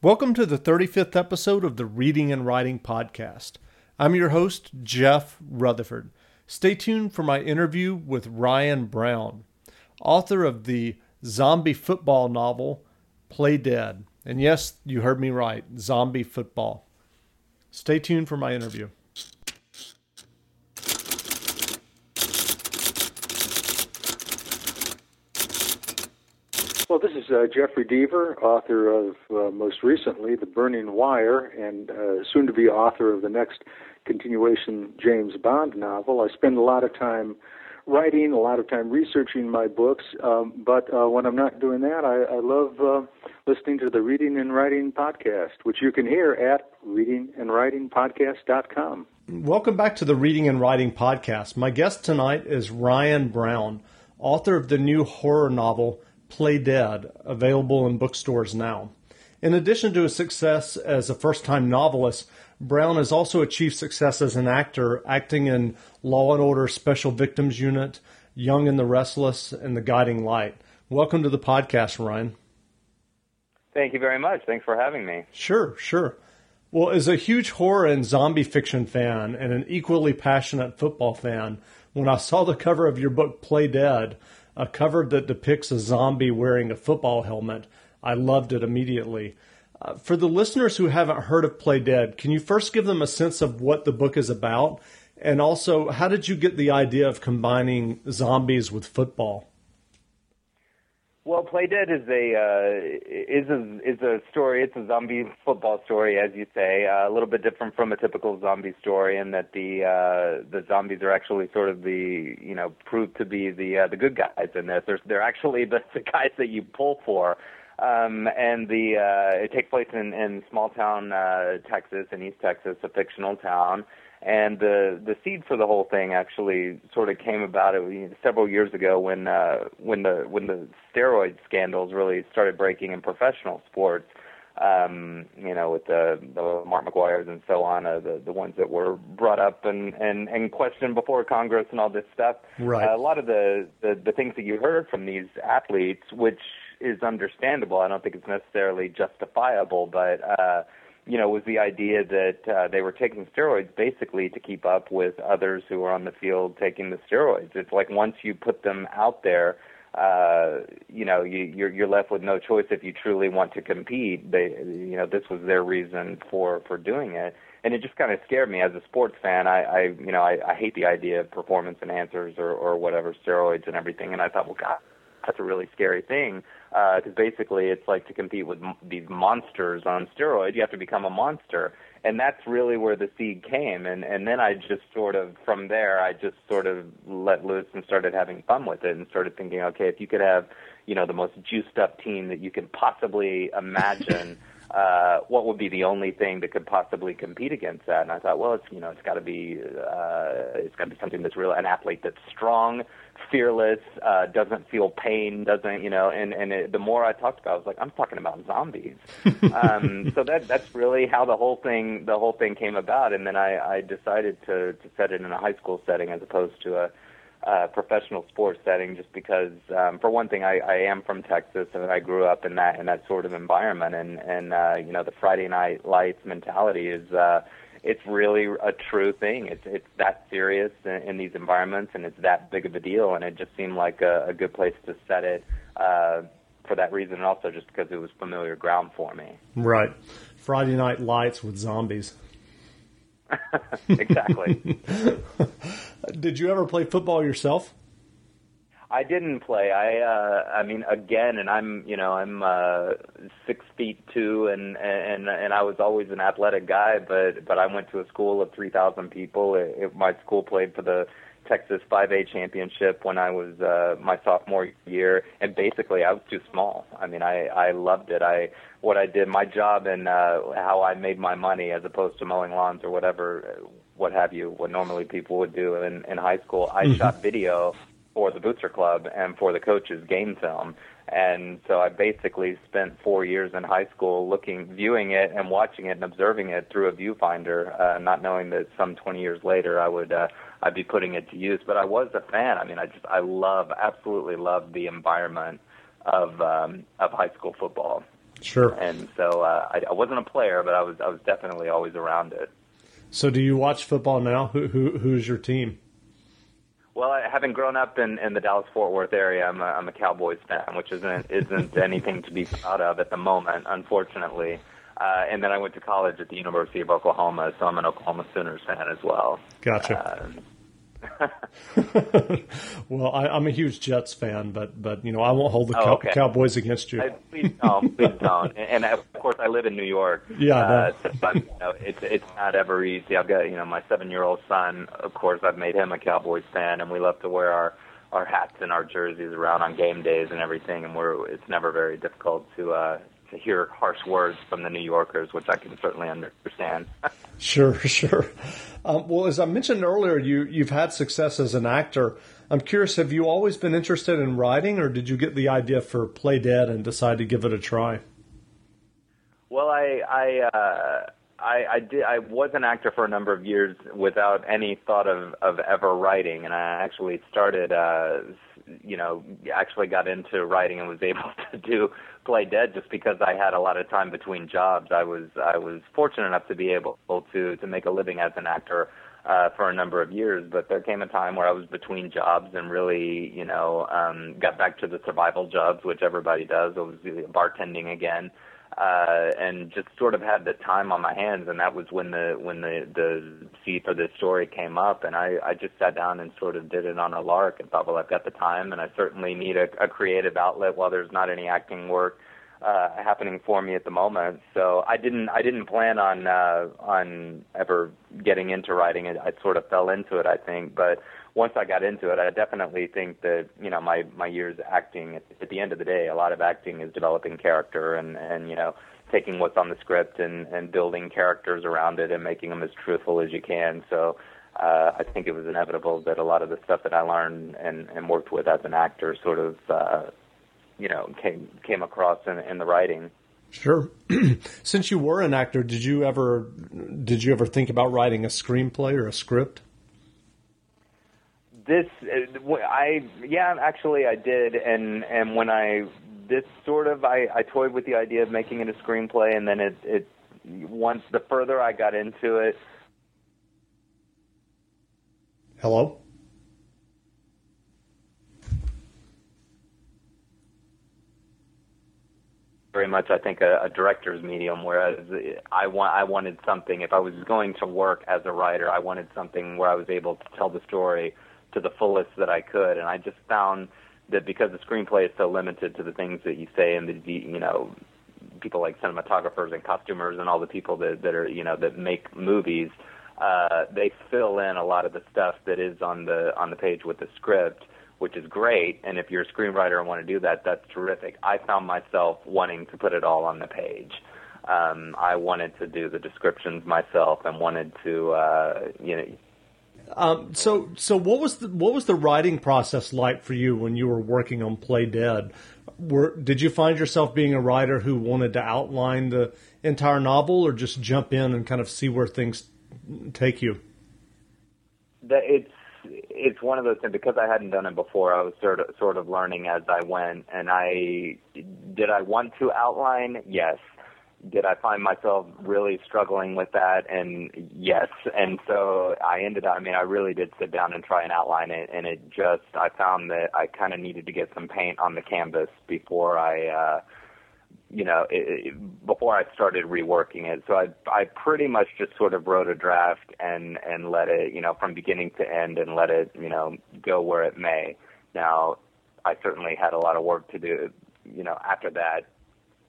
Welcome to the 35th episode of the Reading and Writing Podcast. I'm your host, Jeff Rutherford. Stay tuned for my interview with Ryan Brown, author of the zombie football novel Play Dead. And yes, you heard me right zombie football. Stay tuned for my interview. Well, this is uh, Jeffrey Deaver, author of uh, most recently The Burning Wire, and uh, soon to be author of the next continuation James Bond novel. I spend a lot of time writing, a lot of time researching my books, um, but uh, when I'm not doing that, I, I love uh, listening to the Reading and Writing podcast, which you can hear at readingandwritingpodcast.com. Welcome back to the Reading and Writing podcast. My guest tonight is Ryan Brown, author of the new horror novel Play Dead, available in bookstores now. In addition to his success as a first time novelist, Brown has also achieved success as an actor, acting in Law and Order Special Victims Unit, Young and the Restless, and The Guiding Light. Welcome to the podcast, Ryan. Thank you very much. Thanks for having me. Sure, sure. Well, as a huge horror and zombie fiction fan and an equally passionate football fan, when I saw the cover of your book, Play Dead, a cover that depicts a zombie wearing a football helmet. I loved it immediately. Uh, for the listeners who haven't heard of Play Dead, can you first give them a sense of what the book is about? And also, how did you get the idea of combining zombies with football? Well, Play Dead is a uh, is a is a story. It's a zombie football story, as you say, uh, a little bit different from a typical zombie story, in that the uh, the zombies are actually sort of the you know proved to be the uh, the good guys in this. They're they're actually the, the guys that you pull for. Um, and the uh, it takes place in in small town uh, Texas, in East Texas, a fictional town and the the seed for the whole thing actually sort of came about it, several years ago when uh, when the when the steroid scandals really started breaking in professional sports. Um, you know, with the, the Mark McGwire's and so on, uh, the the ones that were brought up and and and questioned before Congress and all this stuff. Right. Uh, a lot of the, the the things that you heard from these athletes, which is understandable. I don't think it's necessarily justifiable, but uh, you know, was the idea that uh, they were taking steroids basically to keep up with others who were on the field taking the steroids. It's like once you put them out there, uh, you know, you, you're you're left with no choice if you truly want to compete. They, you know, this was their reason for for doing it, and it just kind of scared me as a sports fan. I, I you know, I, I hate the idea of performance enhancers or or whatever steroids and everything, and I thought, well, God, that's a really scary thing because uh, basically it's like to compete with m- these monsters on steroids. You have to become a monster, and that's really where the seed came. And and then I just sort of from there I just sort of let loose and started having fun with it and started thinking, okay, if you could have you know the most juiced up team that you can possibly imagine. uh, what would be the only thing that could possibly compete against that? And I thought, well, it's you know, it's got to be uh, it's got to be something that's real, an athlete that's strong, fearless, uh, doesn't feel pain, doesn't you know? And and it, the more I talked about, it, I was like, I'm talking about zombies. um, so that that's really how the whole thing the whole thing came about. And then I, I decided to to set it in a high school setting as opposed to a professional sports setting just because um, for one thing I, I am from Texas and I grew up in that in that sort of environment. And and uh, you know the Friday night lights mentality is uh, it's really a true thing. It's it's that serious in, in these environments and it's that big of a deal. And it just seemed like a, a good place to set it uh, for that reason and also just because it was familiar ground for me. Right. Friday night lights with zombies exactly. Did you ever play football yourself? I didn't play. I uh I mean again and I'm you know, I'm uh six feet two and and and I was always an athletic guy but but I went to a school of three thousand people. It, it, my school played for the Texas 5A championship when I was uh, my sophomore year, and basically I was too small. I mean, I I loved it. I what I did, my job, and uh, how I made my money, as opposed to mowing lawns or whatever, what have you, what normally people would do in in high school. I mm-hmm. shot video for the Bootser Club and for the coaches' game film. And so I basically spent four years in high school looking, viewing it and watching it and observing it through a viewfinder, uh, not knowing that some 20 years later I would uh, I'd be putting it to use. But I was a fan. I mean, I just I love absolutely love the environment of um, of high school football. Sure. And so uh, I, I wasn't a player, but I was I was definitely always around it. So do you watch football now? Who, who who's your team? Well, I, having grown up in, in the Dallas Fort Worth area, I'm a, I'm a Cowboys fan, which isn't isn't anything to be proud of at the moment, unfortunately. Uh, and then I went to college at the University of Oklahoma, so I'm an Oklahoma Sooners fan as well. Gotcha. Uh, well, I, am a huge Jets fan, but but you know I won't hold the oh, cow- okay. Cowboys against you. I, please don't, please don't. And, and, of course, I live in New York. Yeah, uh, so, but you know, it's it's not ever easy. I've got you know my seven year old son. Of course, I've made him a Cowboys fan, and we love to wear our our hats and our jerseys around on game days and everything. And we're it's never very difficult to uh, to hear harsh words from the New Yorkers, which I can certainly understand. sure, sure. Um, well, as I mentioned earlier, you you've had success as an actor. I'm curious, have you always been interested in writing, or did you get the idea for Play Dead and decide to give it a try? Well, I I uh, I, I did I was an actor for a number of years without any thought of of ever writing, and I actually started. Uh, you know, actually got into writing and was able to do play dead just because I had a lot of time between jobs. I was I was fortunate enough to be able to to make a living as an actor uh, for a number of years. But there came a time where I was between jobs and really, you know, um, got back to the survival jobs, which everybody does. I was bartending again uh, and just sort of had the time on my hands, and that was when the when the the seed for this story came up, and I I just sat down and sort of did it on a lark and thought, well, I've got the time, and I certainly need a, a creative outlet while there's not any acting work uh, happening for me at the moment. So I didn't I didn't plan on uh, on ever getting into writing it. I sort of fell into it, I think, but once I got into it, I definitely think that you know my my years acting. At, the end of the day, a lot of acting is developing character and and you know taking what's on the script and and building characters around it and making them as truthful as you can. So. Uh, I think it was inevitable that a lot of the stuff that I learned and, and worked with as an actor sort of, uh, you know, came came across in, in the writing. Sure. Since you were an actor, did you ever did you ever think about writing a screenplay or a script? This uh, I yeah actually I did and and when I this sort of I I toyed with the idea of making it a screenplay and then it it once the further I got into it. Hello? Very much I think a, a director's medium whereas I want I wanted something if I was going to work as a writer I wanted something where I was able to tell the story to the fullest that I could. And I just found that because the screenplay is so limited to the things that you say and the you know people like cinematographers and costumers and all the people that that are you know that make movies uh they fill in a lot of the stuff that is on the on the page with the script which is great. And if you're a screenwriter and want to do that that's terrific. I found myself wanting to put it all on the page. Um i wanted to do the descriptions myself and wanted to uh you know um, so, so what was the what was the writing process like for you when you were working on Play Dead? Were, did you find yourself being a writer who wanted to outline the entire novel, or just jump in and kind of see where things take you? That it's it's one of those things because I hadn't done it before. I was sort of sort of learning as I went, and I did I want to outline? Yes did I find myself really struggling with that? And yes. And so I ended up, I mean, I really did sit down and try and outline it. And it just, I found that I kind of needed to get some paint on the canvas before I, uh, you know, it, it, before I started reworking it. So I, I pretty much just sort of wrote a draft and, and let it, you know, from beginning to end and let it, you know, go where it may. Now, I certainly had a lot of work to do, you know, after that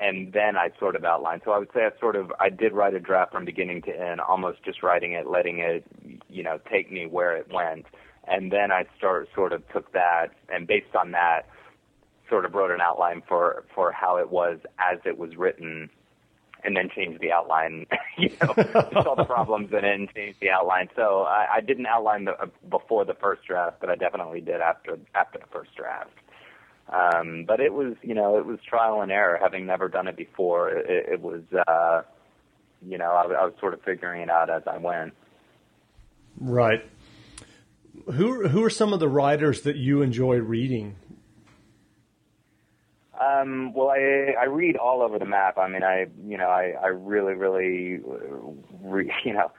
and then I sort of outlined. So I would say I sort of I did write a draft from beginning to end, almost just writing it, letting it, you know, take me where it went, and then I start sort of took that and based on that, sort of wrote an outline for for how it was as it was written, and then changed the outline. you know, saw the problems and then changed the outline. So I, I didn't outline the, before the first draft, but I definitely did after after the first draft. Um, but it was, you know, it was trial and error. Having never done it before, it, it was, uh, you know, I, I was sort of figuring it out as I went. Right. Who who are some of the writers that you enjoy reading? Um, well, I I read all over the map. I mean, I you know I I really really re, you know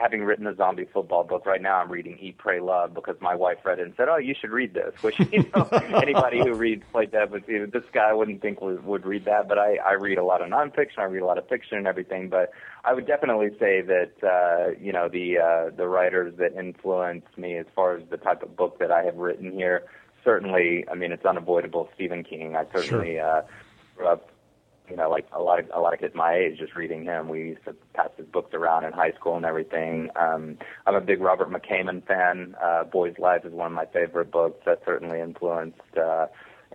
having written a zombie football book right now, I'm reading Eat Pray Love because my wife read it and said, "Oh, you should read this." Which you know anybody who reads like that would this guy wouldn't think would, would read that. But I I read a lot of nonfiction. I read a lot of fiction and everything. But I would definitely say that uh, you know the uh, the writers that influenced me as far as the type of book that I have written here certainly, I mean, it's unavoidable. Stephen King. I certainly sure. uh, grew up, you know, like a lot of a lot of kids my age, just reading him. We used to pass his books around in high school and everything. Um, I'm a big Robert McCammon fan. Uh, Boy's Life is one of my favorite books. That certainly influenced uh,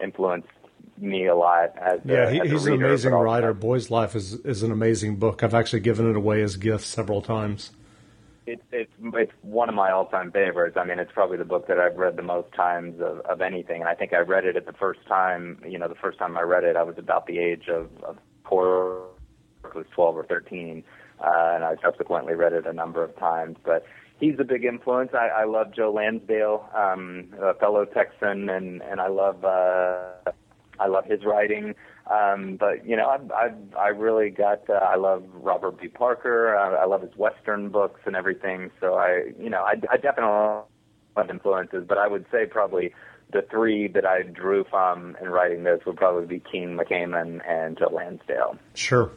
influenced me a lot as yeah, a, he, as he's reader, an amazing writer. Boy's Life is is an amazing book. I've actually given it away as gifts several times it's it's it's one of my all-time favorites. I mean, it's probably the book that I've read the most times of, of anything. And I think I read it at the first time. You know, the first time I read it, I was about the age of of it was twelve or thirteen, uh, and I subsequently read it a number of times. But he's a big influence. I, I love Joe Lansdale, um, a fellow Texan, and and I love uh, I love his writing. Um, but you know, I I I really got uh, I love Robert B. Parker. Uh, I love his Western books and everything. So I you know I I definitely have influences, but I would say probably the three that I drew from in writing this would probably be King, McCammon, and Joe Lansdale. Sure.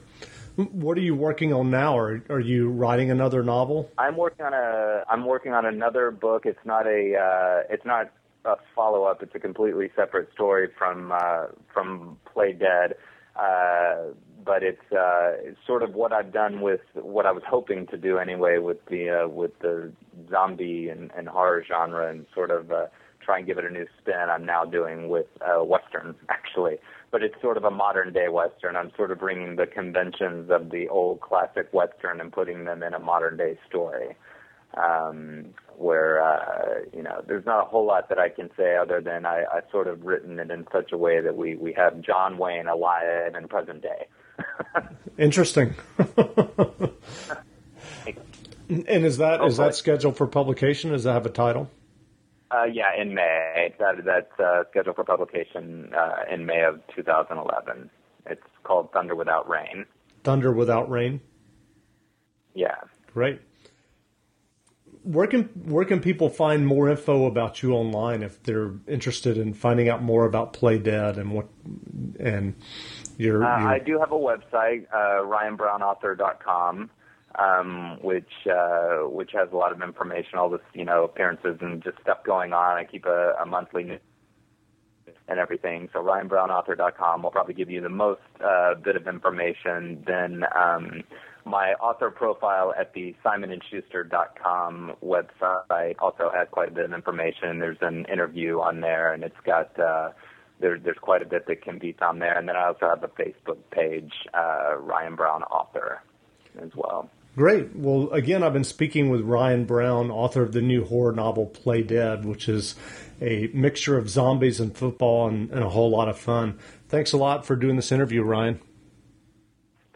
What are you working on now? Are are you writing another novel? I'm working on a I'm working on another book. It's not a uh, it's not a follow up. It's a completely separate story from uh, from Play Dead, uh, but it's, uh, it's sort of what I've done with what I was hoping to do anyway with the uh, with the zombie and, and horror genre, and sort of uh, try and give it a new spin. I'm now doing with uh, western actually, but it's sort of a modern day western. I'm sort of bringing the conventions of the old classic western and putting them in a modern day story um, where uh, you know there's not a whole lot that I can say other than I, I've sort of written it in such a way that we we have John Wayne alive in present day. Interesting. and is that is that scheduled for publication? Does that have a title? Uh, yeah, in May. That that's uh, scheduled for publication uh, in May of 2011. It's called Thunder Without Rain. Thunder Without Rain. Yeah. Great where can where can people find more info about you online if they're interested in finding out more about Play Dead and what and your, uh. I do have a website, uh, RyanBrownAuthor.com, um, which uh, which has a lot of information, all this you know appearances and just stuff going on. I keep a, a monthly news and everything. So RyanBrownAuthor.com will probably give you the most uh, bit of information. Then um, my author profile at the simonandschuster.com website also has quite a bit of information. There's an interview on there, and it's got uh, there, there's quite a bit that can be found there. And then I also have a Facebook page, uh, Ryan Brown Author, as well. Great. Well, again, I've been speaking with Ryan Brown, author of the new horror novel Play Dead, which is a mixture of zombies and football and, and a whole lot of fun. Thanks a lot for doing this interview, Ryan.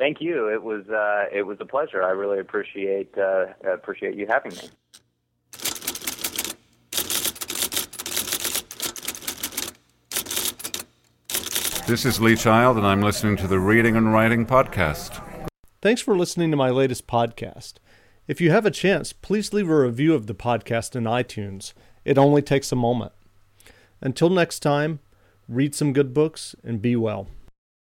Thank you. It was uh, it was a pleasure. I really appreciate uh, appreciate you having me. This is Lee Child, and I'm listening to the Reading and Writing Podcast. Thanks for listening to my latest podcast. If you have a chance, please leave a review of the podcast in iTunes. It only takes a moment. Until next time, read some good books and be well.